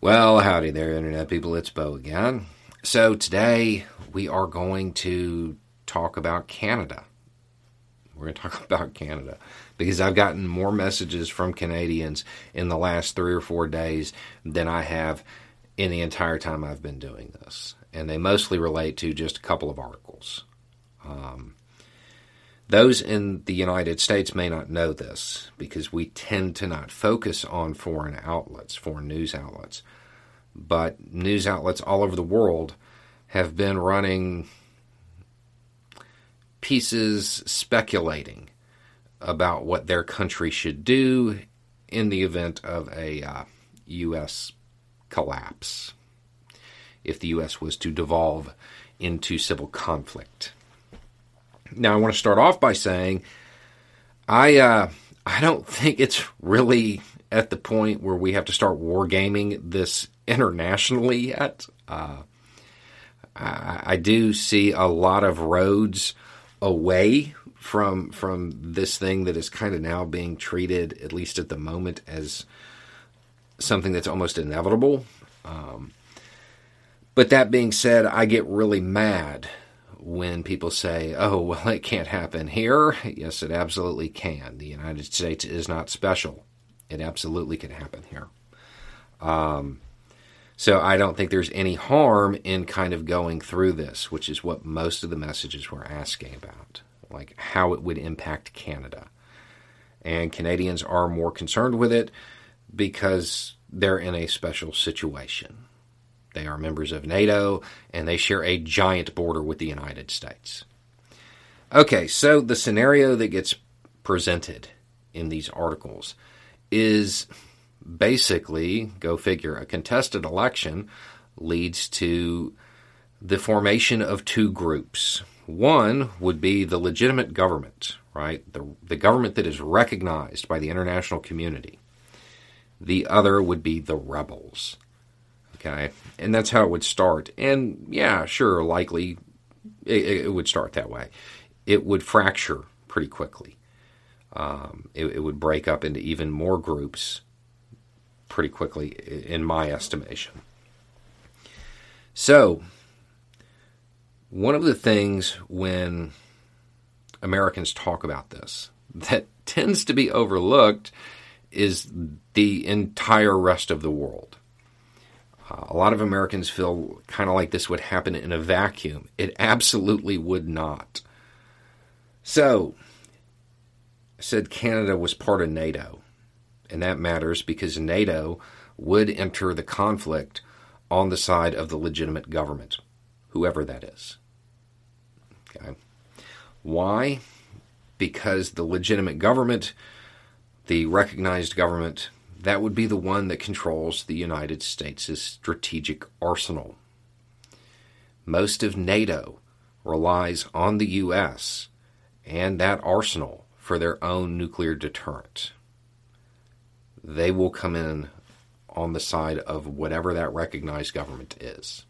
Well, howdy there, Internet people. It's Beau again. So, today we are going to talk about Canada. We're going to talk about Canada because I've gotten more messages from Canadians in the last three or four days than I have in the entire time I've been doing this. And they mostly relate to just a couple of articles. Um, those in the United States may not know this because we tend to not focus on foreign outlets, foreign news outlets. But news outlets all over the world have been running pieces speculating about what their country should do in the event of a uh, U.S. collapse, if the U.S. was to devolve into civil conflict. Now, I want to start off by saying I uh, I don't think it's really at the point where we have to start wargaming this internationally yet. Uh, I, I do see a lot of roads away from from this thing that is kind of now being treated, at least at the moment, as something that's almost inevitable. Um, but that being said, I get really mad when people say, oh, well, it can't happen here. Yes, it absolutely can. The United States is not special. It absolutely can happen here. Um, so I don't think there's any harm in kind of going through this, which is what most of the messages were asking about, like how it would impact Canada. And Canadians are more concerned with it because they're in a special situation. They are members of NATO and they share a giant border with the United States. Okay, so the scenario that gets presented in these articles is basically, go figure, a contested election leads to the formation of two groups. One would be the legitimate government, right? The, the government that is recognized by the international community. The other would be the rebels. Okay, and that's how it would start. And yeah, sure, likely it, it would start that way. It would fracture pretty quickly. Um, it, it would break up into even more groups pretty quickly, in my estimation. So, one of the things when Americans talk about this that tends to be overlooked is the entire rest of the world. A lot of Americans feel kind of like this would happen in a vacuum. It absolutely would not. So, I said Canada was part of NATO, and that matters because NATO would enter the conflict on the side of the legitimate government, whoever that is. Okay. Why? Because the legitimate government, the recognized government, that would be the one that controls the United States' strategic arsenal. Most of NATO relies on the U.S. and that arsenal for their own nuclear deterrent. They will come in on the side of whatever that recognized government is.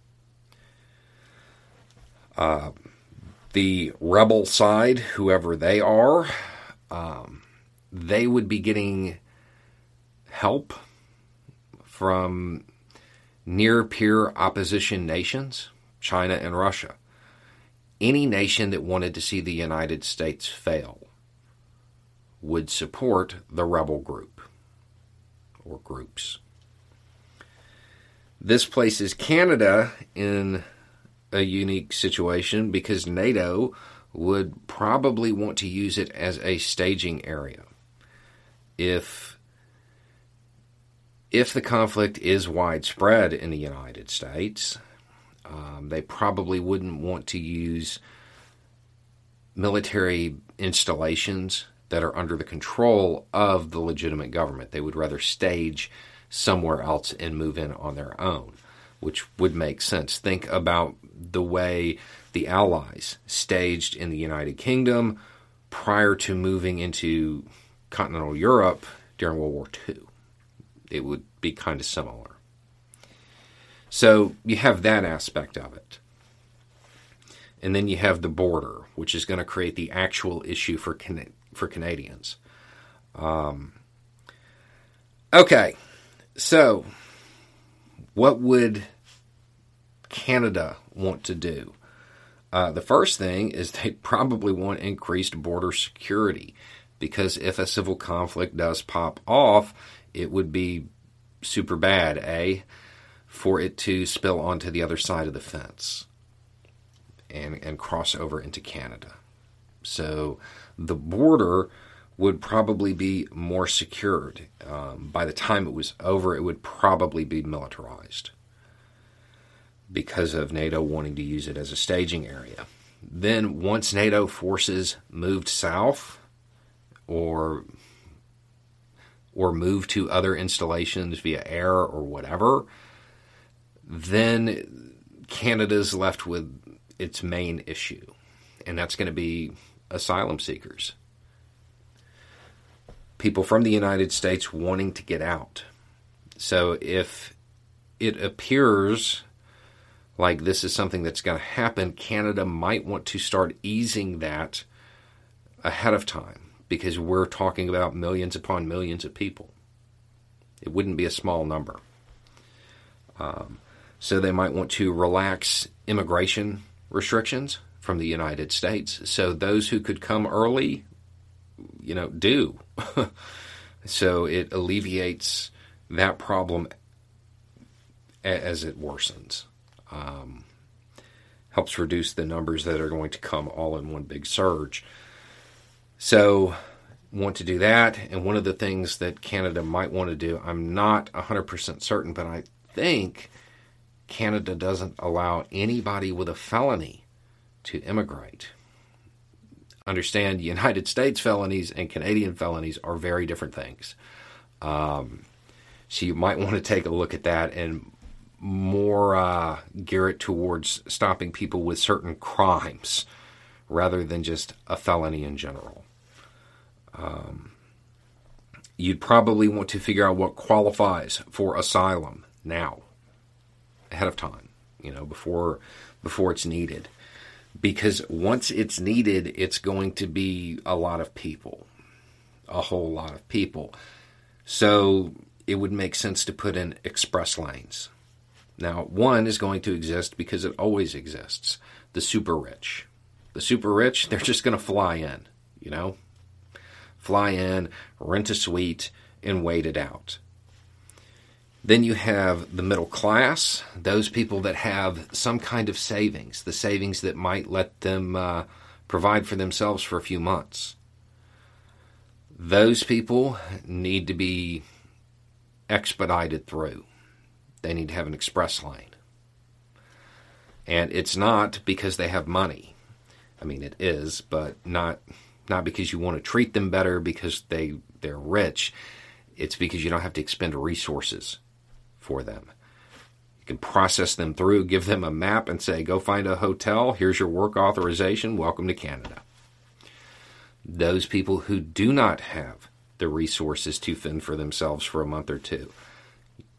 Uh, the rebel side, whoever they are, um, they would be getting help from near peer opposition nations, China and Russia. Any nation that wanted to see the United States fail would support the rebel group or groups. This places Canada in a unique situation because NATO would probably want to use it as a staging area. If if the conflict is widespread in the United States, um, they probably wouldn't want to use military installations that are under the control of the legitimate government. They would rather stage somewhere else and move in on their own, which would make sense. Think about the way the Allies staged in the United Kingdom prior to moving into continental Europe during World War II. It would be kind of similar. So you have that aspect of it. And then you have the border, which is going to create the actual issue for Can- for Canadians. Um, okay, so what would Canada want to do? Uh, the first thing is they probably want increased border security because if a civil conflict does pop off, it would be super bad, eh? For it to spill onto the other side of the fence and, and cross over into Canada. So the border would probably be more secured. Um, by the time it was over, it would probably be militarized because of NATO wanting to use it as a staging area. Then, once NATO forces moved south or or move to other installations via air or whatever, then Canada's left with its main issue, and that's going to be asylum seekers. People from the United States wanting to get out. So if it appears like this is something that's going to happen, Canada might want to start easing that ahead of time because we're talking about millions upon millions of people. It wouldn't be a small number. Um, so they might want to relax immigration restrictions from the United States. So those who could come early, you know, do. so it alleviates that problem as it worsens. Um, helps reduce the numbers that are going to come all in one big surge. So, want to do that. And one of the things that Canada might want to do, I'm not 100% certain, but I think Canada doesn't allow anybody with a felony to immigrate. Understand, United States felonies and Canadian felonies are very different things. Um, so you might want to take a look at that and more uh, gear it towards stopping people with certain crimes rather than just a felony in general. Um, you'd probably want to figure out what qualifies for asylum now ahead of time, you know, before before it's needed. Because once it's needed, it's going to be a lot of people, a whole lot of people. So it would make sense to put in express lanes. Now, one is going to exist because it always exists the super rich. The super rich, they're just going to fly in, you know? Fly in, rent a suite, and wait it out. Then you have the middle class, those people that have some kind of savings, the savings that might let them uh, provide for themselves for a few months. Those people need to be expedited through. They need to have an express lane. And it's not because they have money. I mean, it is, but not not because you want to treat them better because they they're rich. It's because you don't have to expend resources for them. You can process them through, give them a map, and say, go find a hotel. Here's your work authorization. Welcome to Canada. Those people who do not have the resources to fend for themselves for a month or two,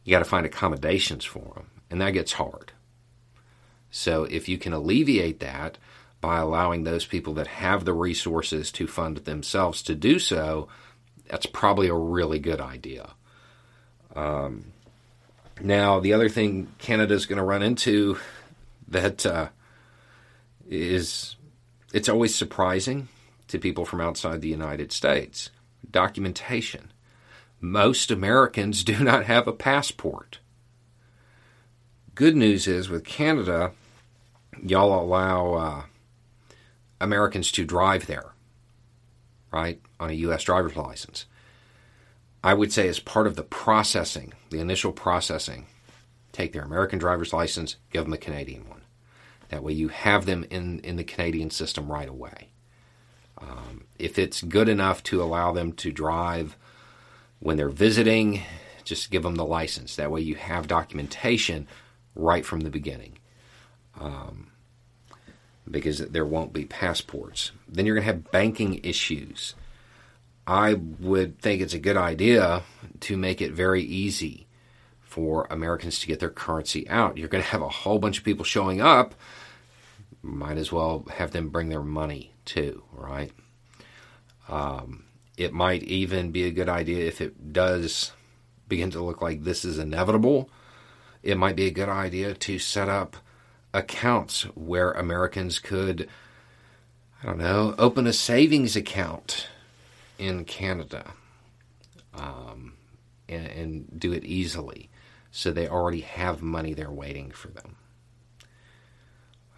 you got to find accommodations for them, and that gets hard. So if you can alleviate that by allowing those people that have the resources to fund themselves to do so, that's probably a really good idea. Um, now, the other thing Canada's going to run into that uh, is it's always surprising to people from outside the United States documentation. Most Americans do not have a passport. Good news is with Canada, y'all allow uh, Americans to drive there, right, on a U.S. driver's license. I would say as part of the processing, the initial processing, take their American driver's license, give them a Canadian one. That way you have them in, in the Canadian system right away. Um, if it's good enough to allow them to drive when they're visiting Just give them the license. That way you have documentation right from the beginning. Um, because there won't be passports. Then you're going to have banking issues. I would think it's a good idea to make it very easy for Americans to get their currency out. You're going to have a whole bunch of people showing up. Might as well have them bring their money too, right? Um, it might even be a good idea if it does begin to look like this is inevitable. It might be a good idea to set up accounts where Americans could, I don't know, open a savings account in Canada um, and, and do it easily so they already have money there waiting for them.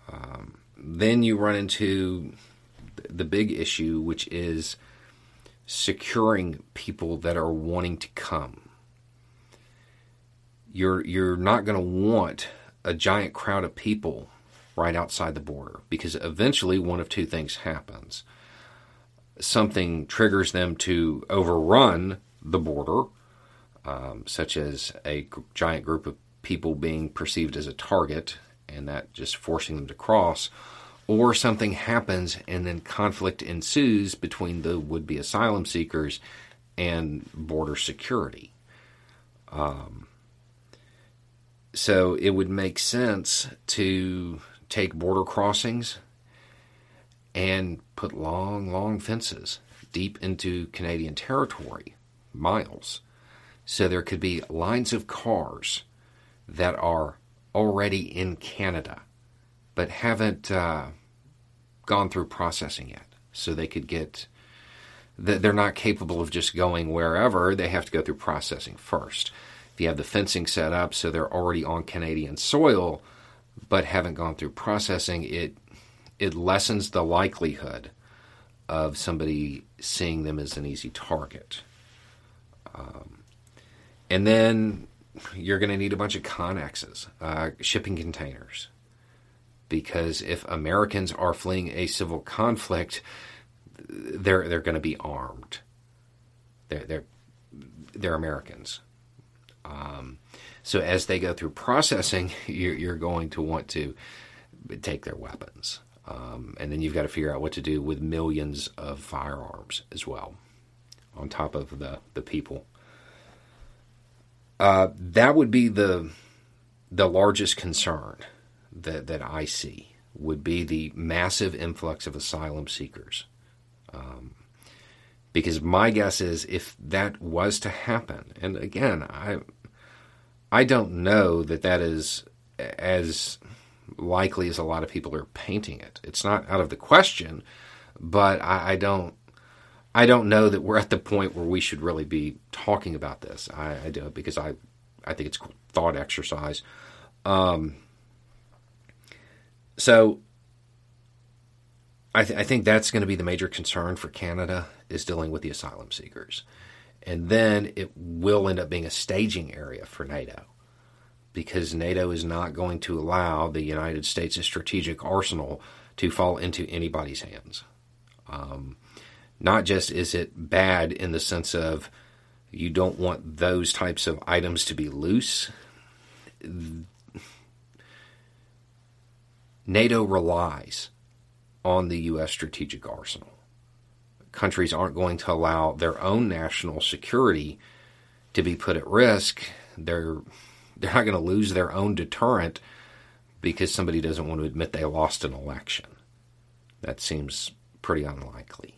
Um, then you run into the big issue, which is securing people that are wanting to come. You're you're not going to want a giant crowd of people right outside the border because eventually one of two things happens. Something triggers them to overrun the border, um, such as a g- giant group of people being perceived as a target and that just forcing them to cross, or something happens and then conflict ensues between the would be asylum seekers and border security. Um, so it would make sense to take border crossings and put long, long fences deep into Canadian territory, miles. So there could be lines of cars that are already in Canada but haven't uh, gone through processing yet. So they could get, they're not capable of just going wherever, they have to go through processing first. If you have the fencing set up so they're already on Canadian soil but haven't gone through processing, it it lessens the likelihood of somebody seeing them as an easy target. Um, and then you're going to need a bunch of conexes, uh, shipping containers, because if Americans are fleeing a civil conflict, they're they're going to be armed. They're they're they're Americans. Um, so as they go through processing, you're, you're, going to want to take their weapons, um, and then you've got to figure out what to do with millions of firearms as well, on top of the the people. Uh, that would be the the largest concern that that I see would be the massive influx of asylum seekers. Um, because my guess is if that was to happen, and again, I I don't know that that is as likely as a lot of people are painting it. It's not out of the question, but I, I don't I don't know that we're at the point where we should really be talking about this. I, I do because I I think it's thought exercise. Um, so I, th- I think that's going to be the major concern for Canada is dealing with the asylum seekers. And then it will end up being a staging area for NATO because NATO is not going to allow the United States' strategic arsenal to fall into anybody's hands. Um, not just is it bad in the sense of you don't want those types of items to be loose. NATO relies on the U.S. strategic arsenal. Countries aren't going to allow their own national security to be put at risk. They're they're not going to lose their own deterrent because somebody doesn't want to admit they lost an election. That seems pretty unlikely.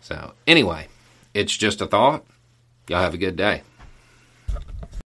So, anyway, it's just a thought. Y'all have a good day.